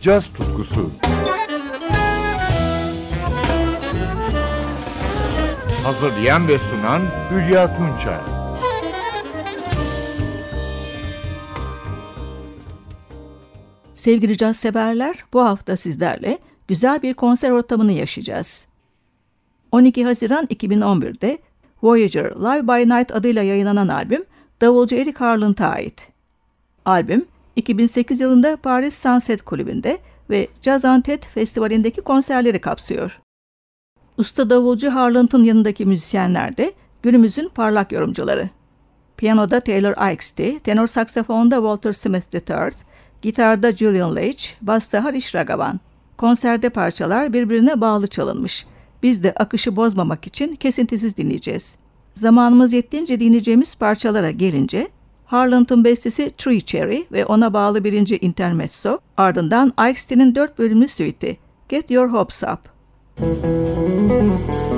caz tutkusu. Hazırlayan ve sunan Hülya Tunçay. Sevgili caz severler, bu hafta sizlerle güzel bir konser ortamını yaşayacağız. 12 Haziran 2011'de Voyager Live by Night adıyla yayınlanan albüm davulcu Eric Harland'a ait. Albüm 2008 yılında Paris Sunset Kulübü'nde ve Jazz Antet Festivali'ndeki konserleri kapsıyor. Usta davulcu Harland'ın yanındaki müzisyenler de günümüzün parlak yorumcuları. Piyanoda Taylor Ikesti, tenor saksafonda Walter Smith III, gitarda Julian Leitch, basta Harish Ragavan. Konserde parçalar birbirine bağlı çalınmış. Biz de akışı bozmamak için kesintisiz dinleyeceğiz. Zamanımız yettiğince dinleyeceğimiz parçalara gelince Harland'ın bestesi Tree Cherry ve ona bağlı birinci intermezzo, ardından Ikesti'nin dört bölümlü suite'i Get Your Hopes Up. Müzik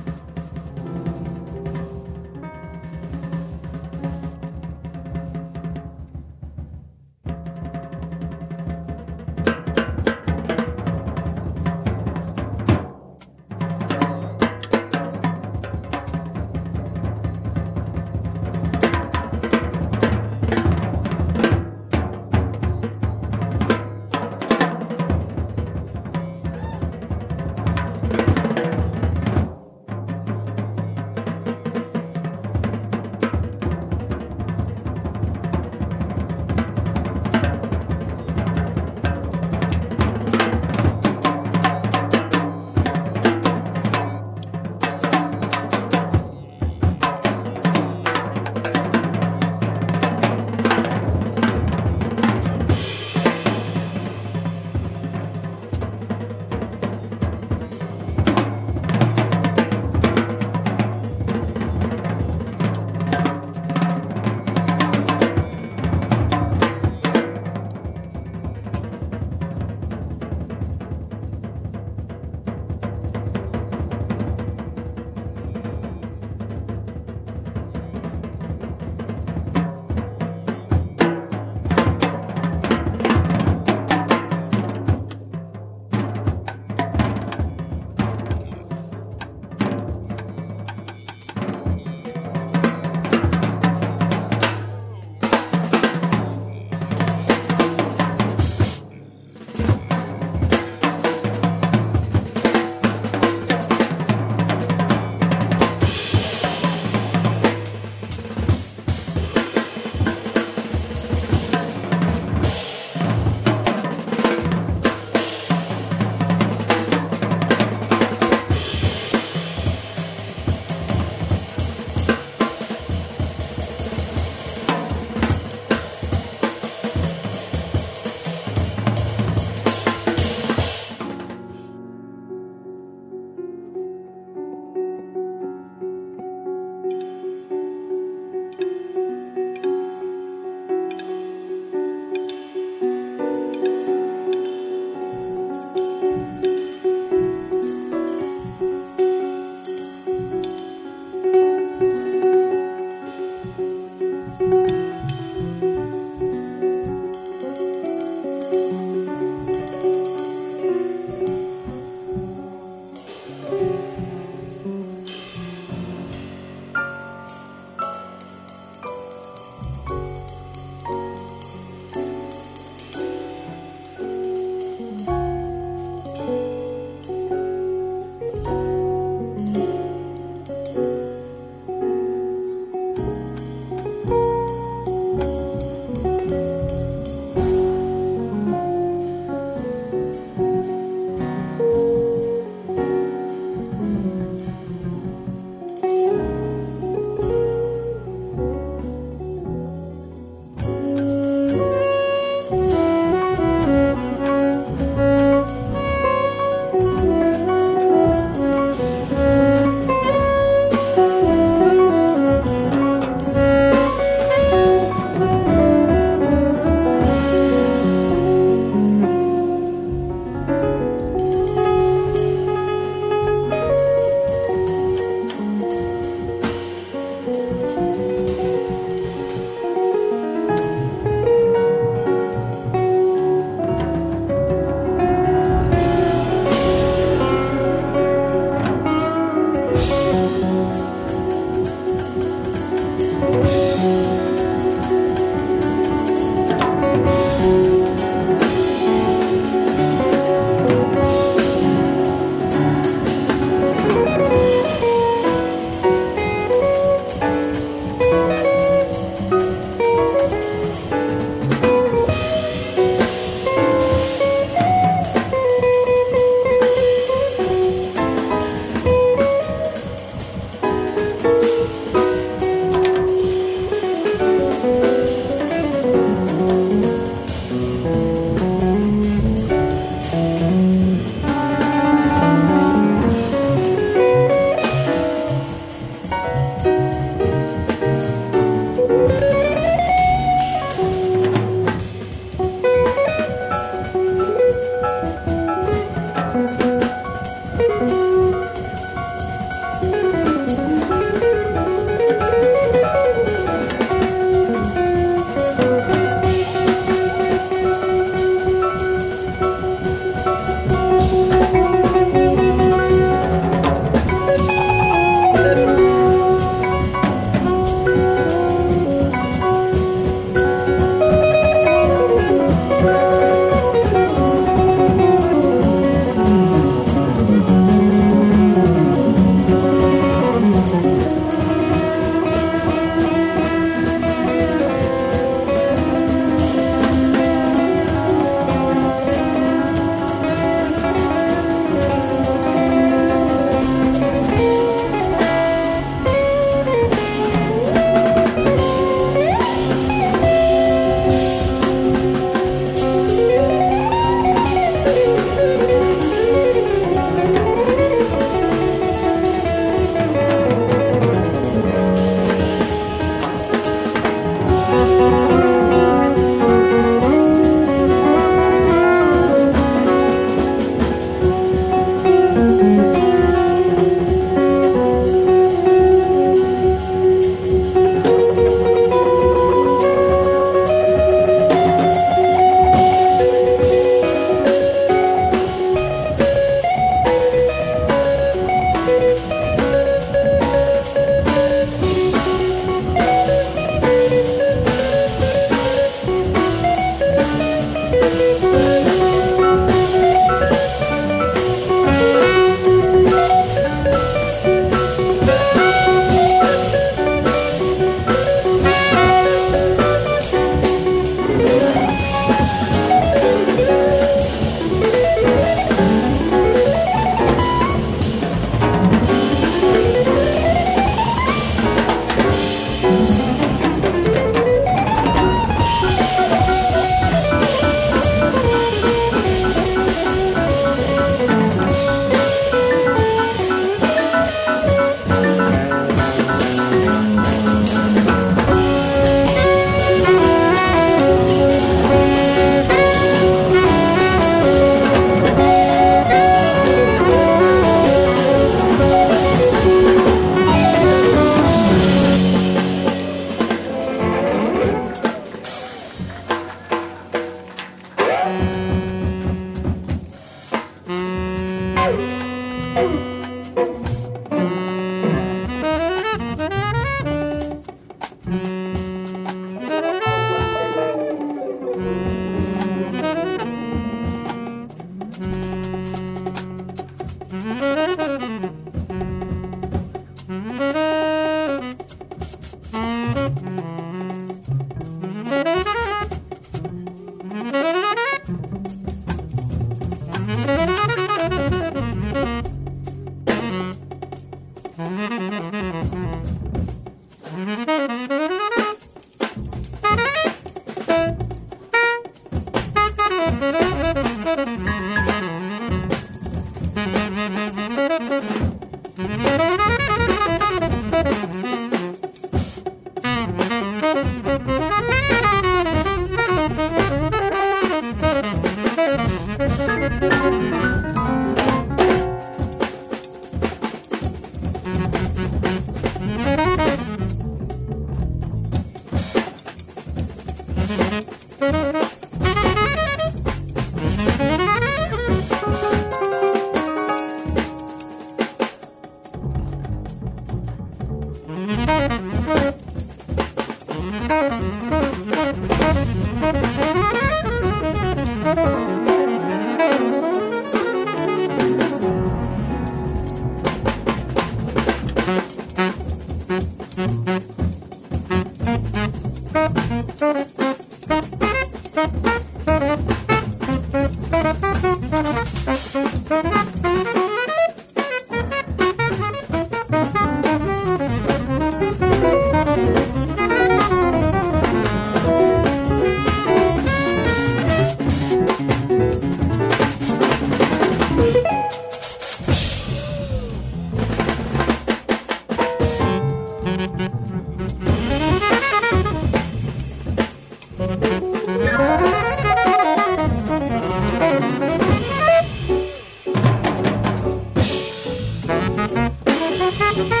Música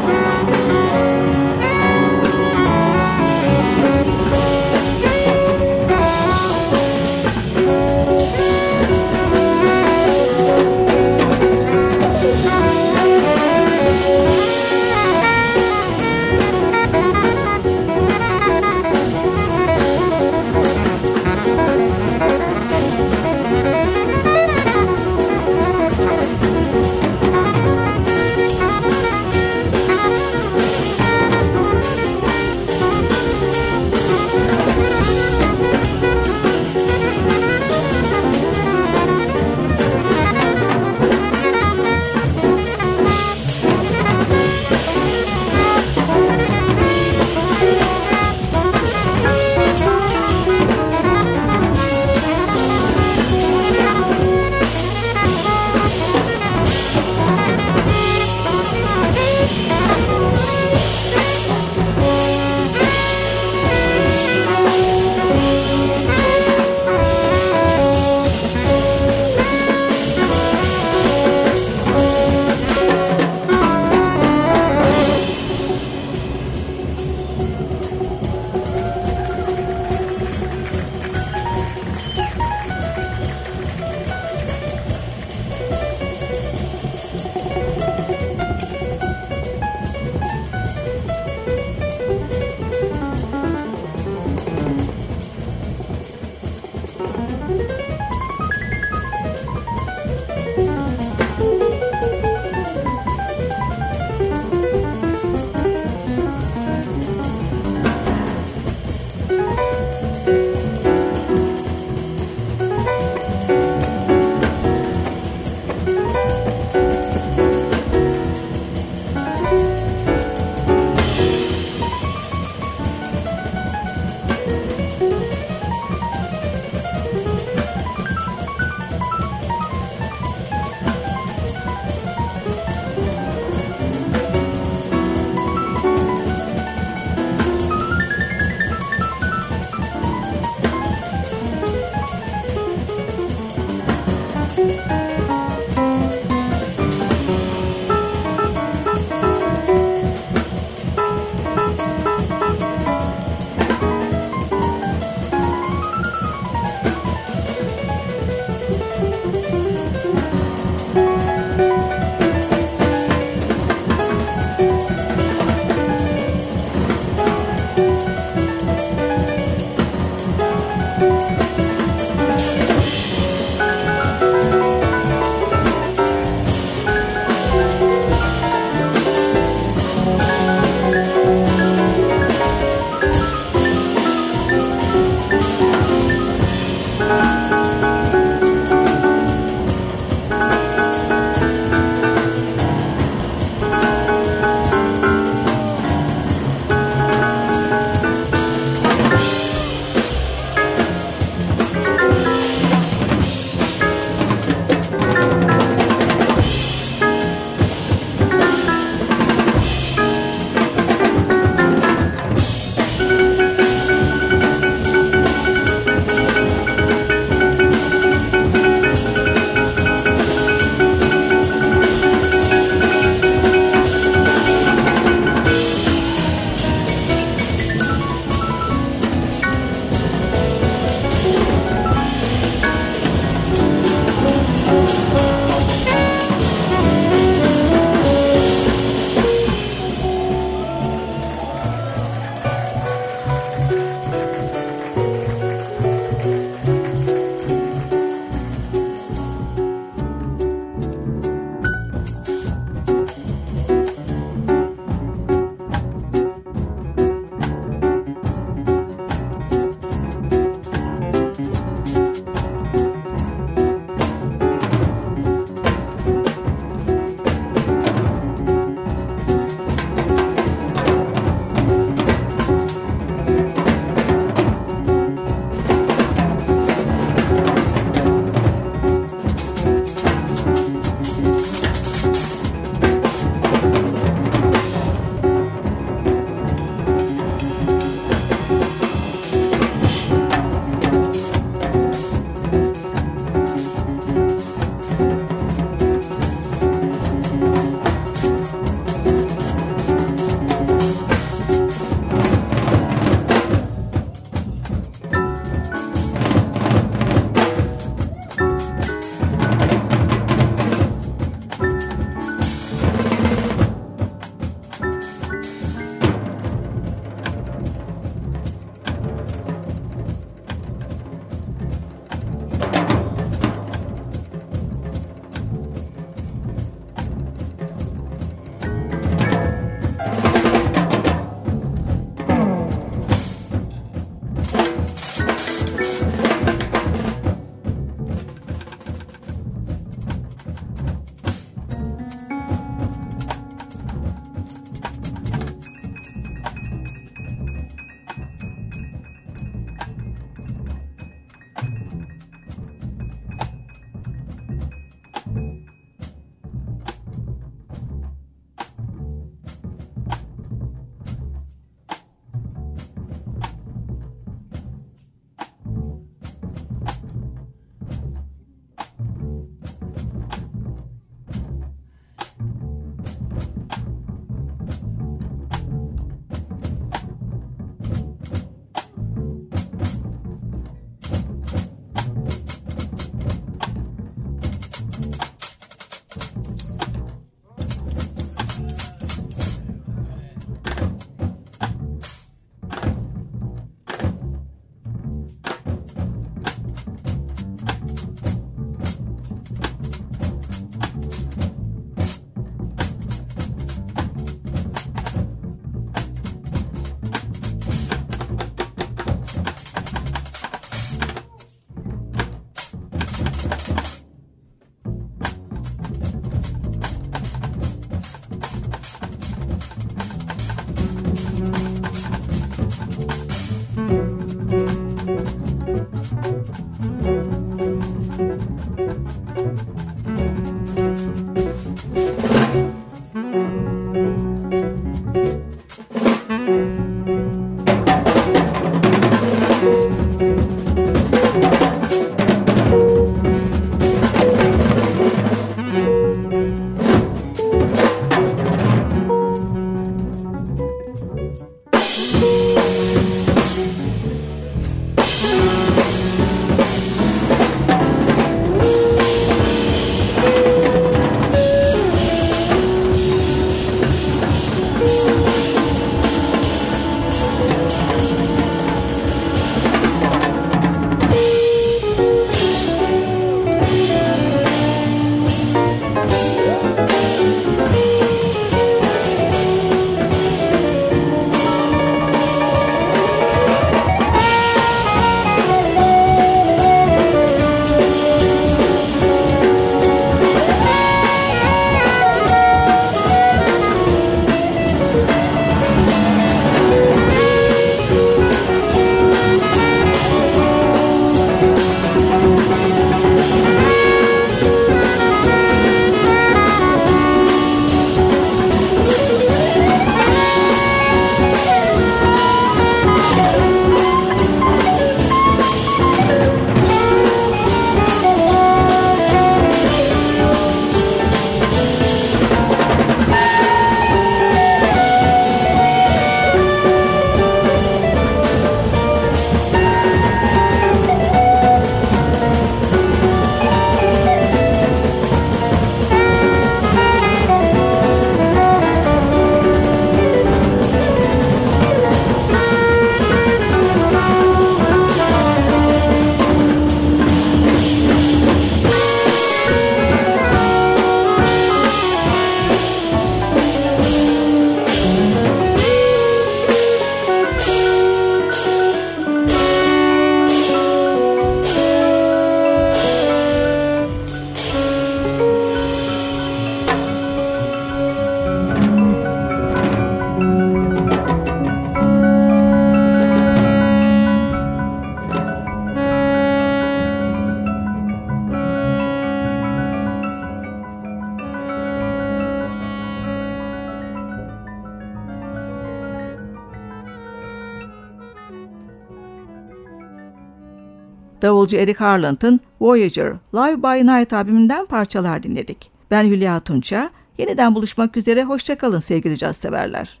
Davulcu Eric Harland'ın Voyager Live by Night albümünden parçalar dinledik. Ben Hülya Tunça. Yeniden buluşmak üzere. Hoşçakalın sevgili caz severler.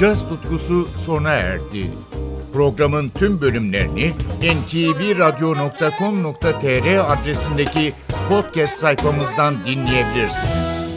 Caz tutkusu sona erdi. Programın tüm bölümlerini ntvradio.com.tr adresindeki podcast sayfamızdan dinleyebilirsiniz.